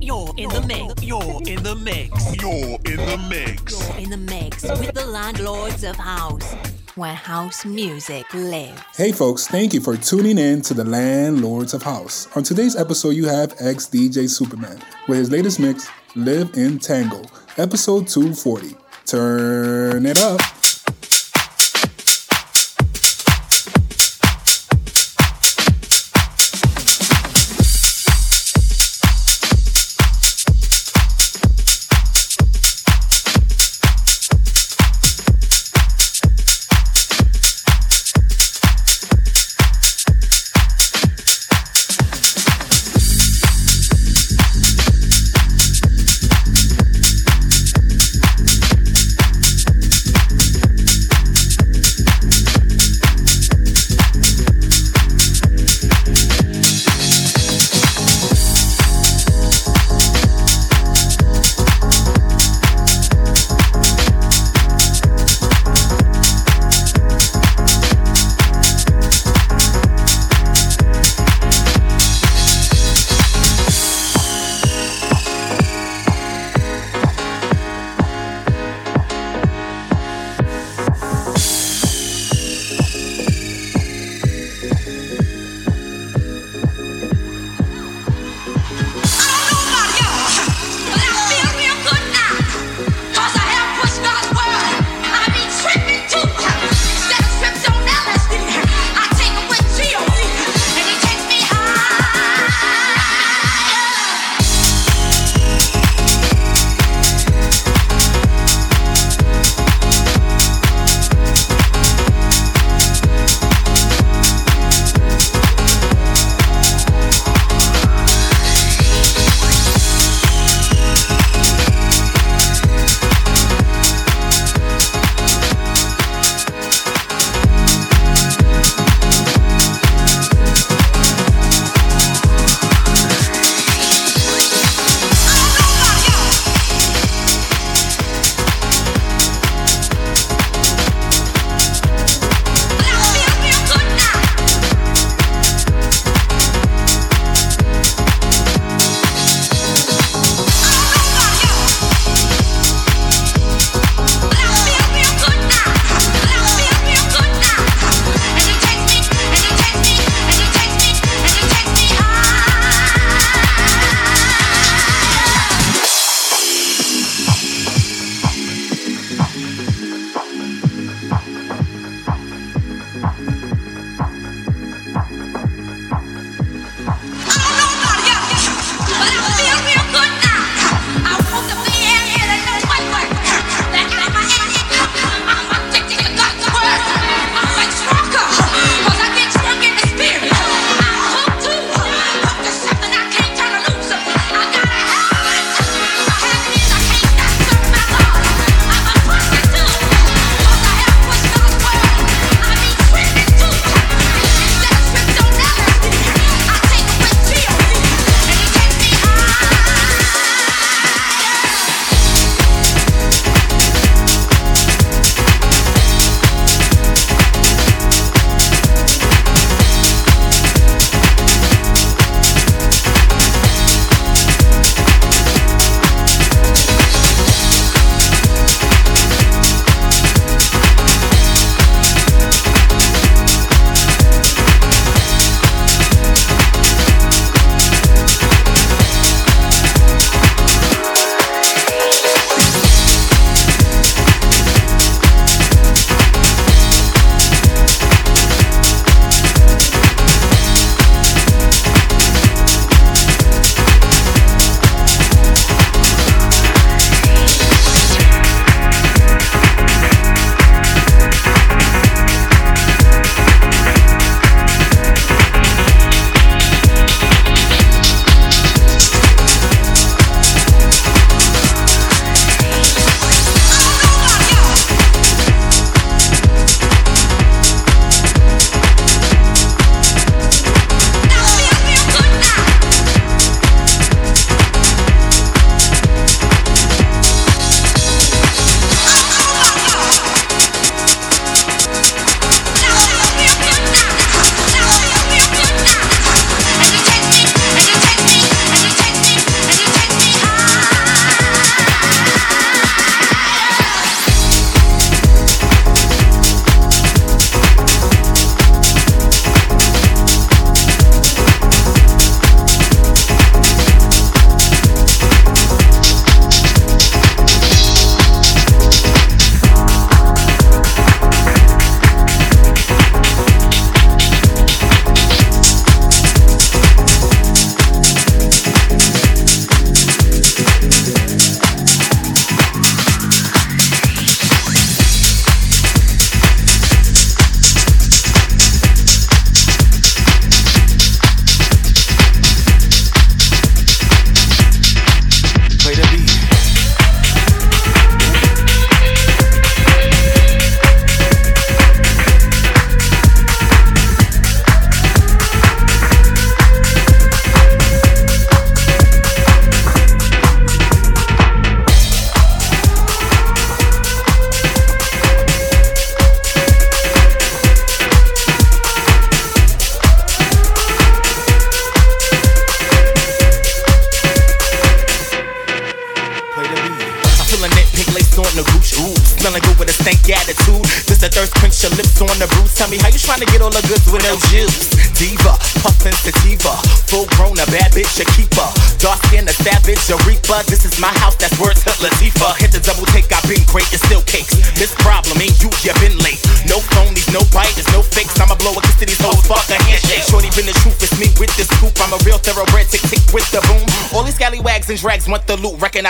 You're in the mix. You're in the mix. You're in the mix. You're in the mix with the landlords of house, where house music lives. Hey folks, thank you for tuning in to the Landlords of House. On today's episode, you have XDJSuperMan with his latest mix, Live in Tango, episode 240. Turn it up.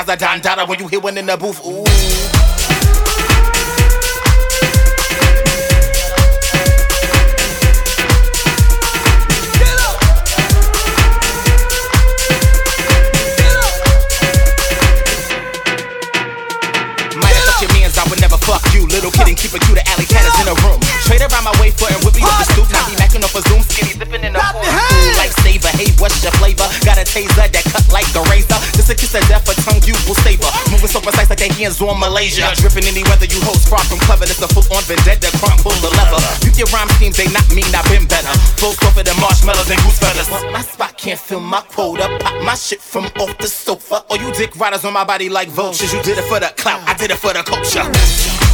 than Don Dada when you hear one in the booth. Ooh. Riders on my body like vultures. You did it for the clout, I did it for the culture.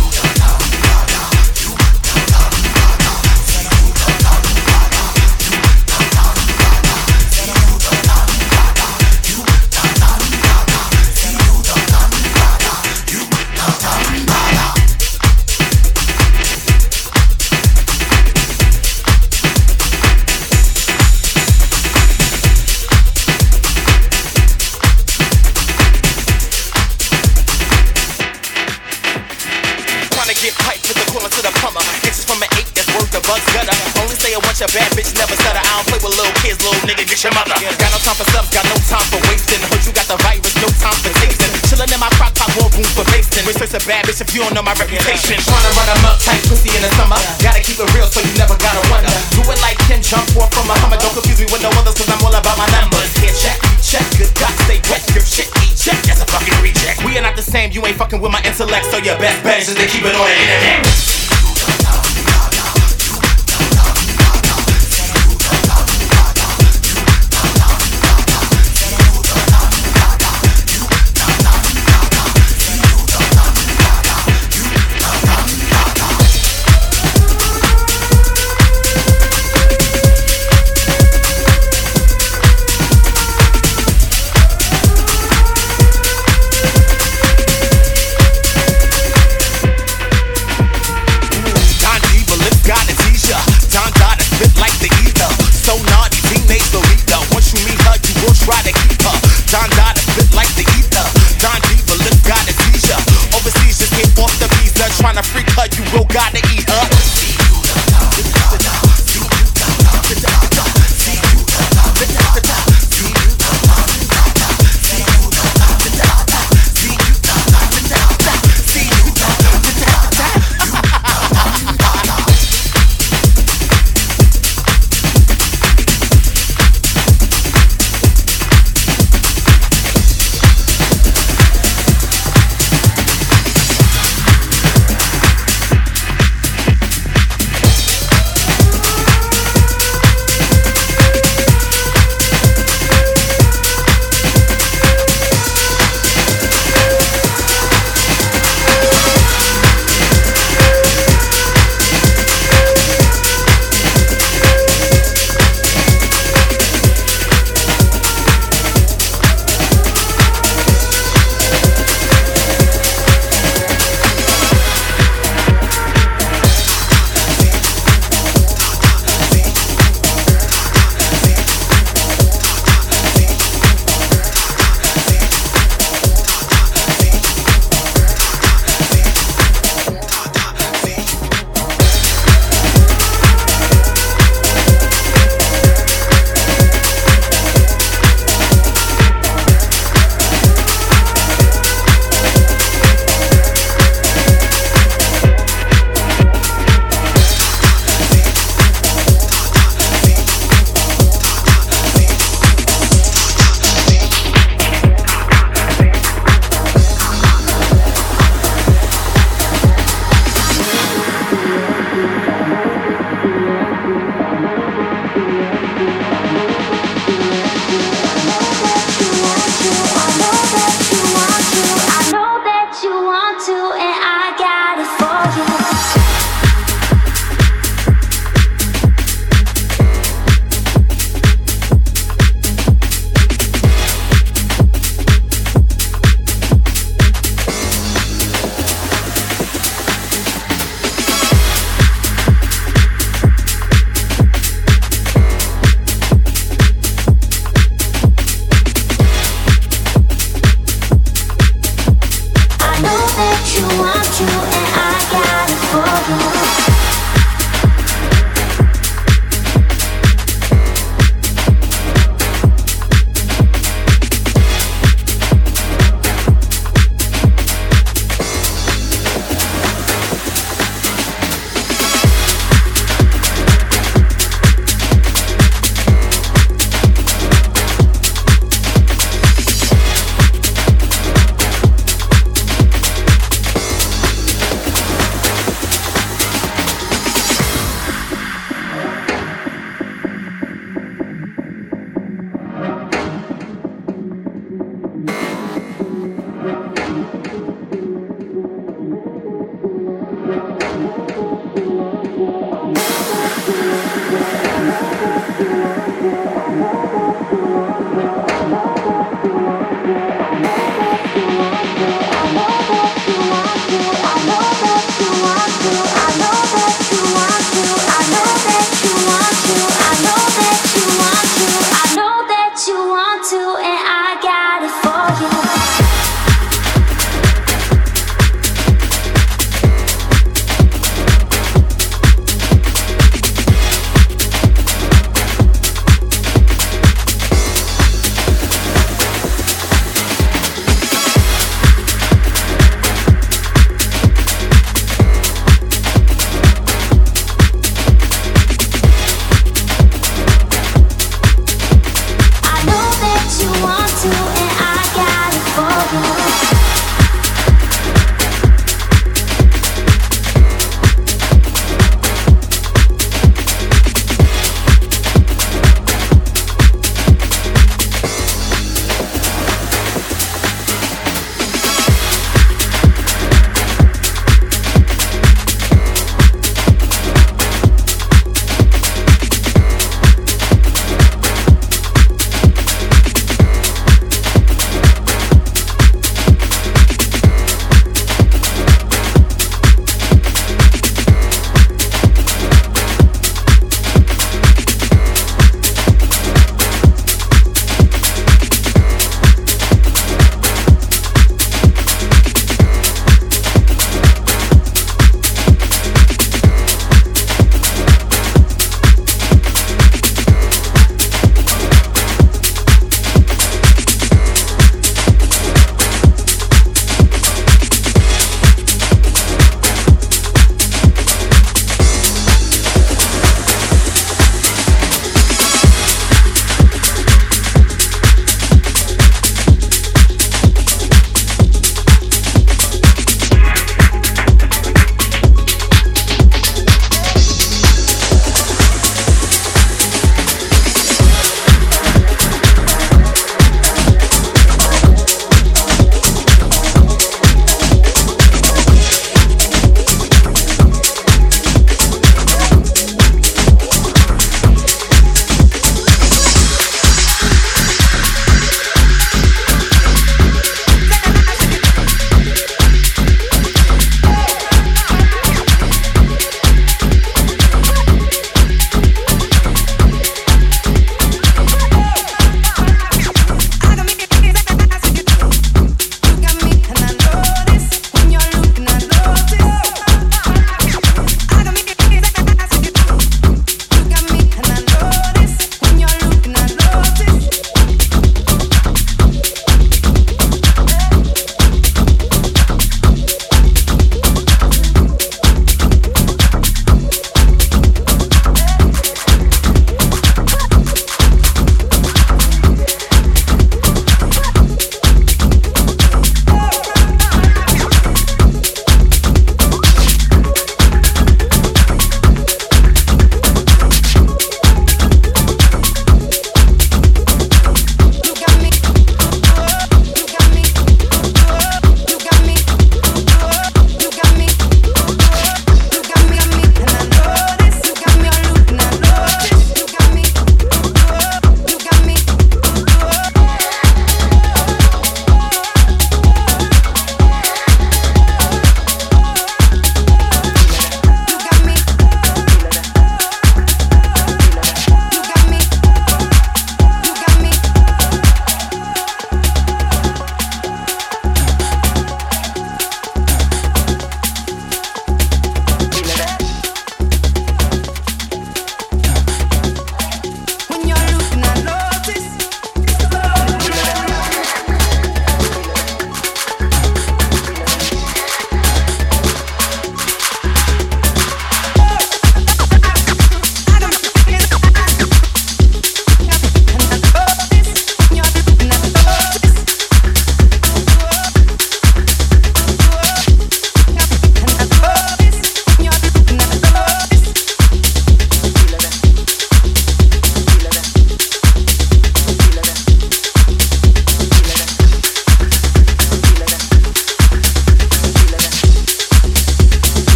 if you on the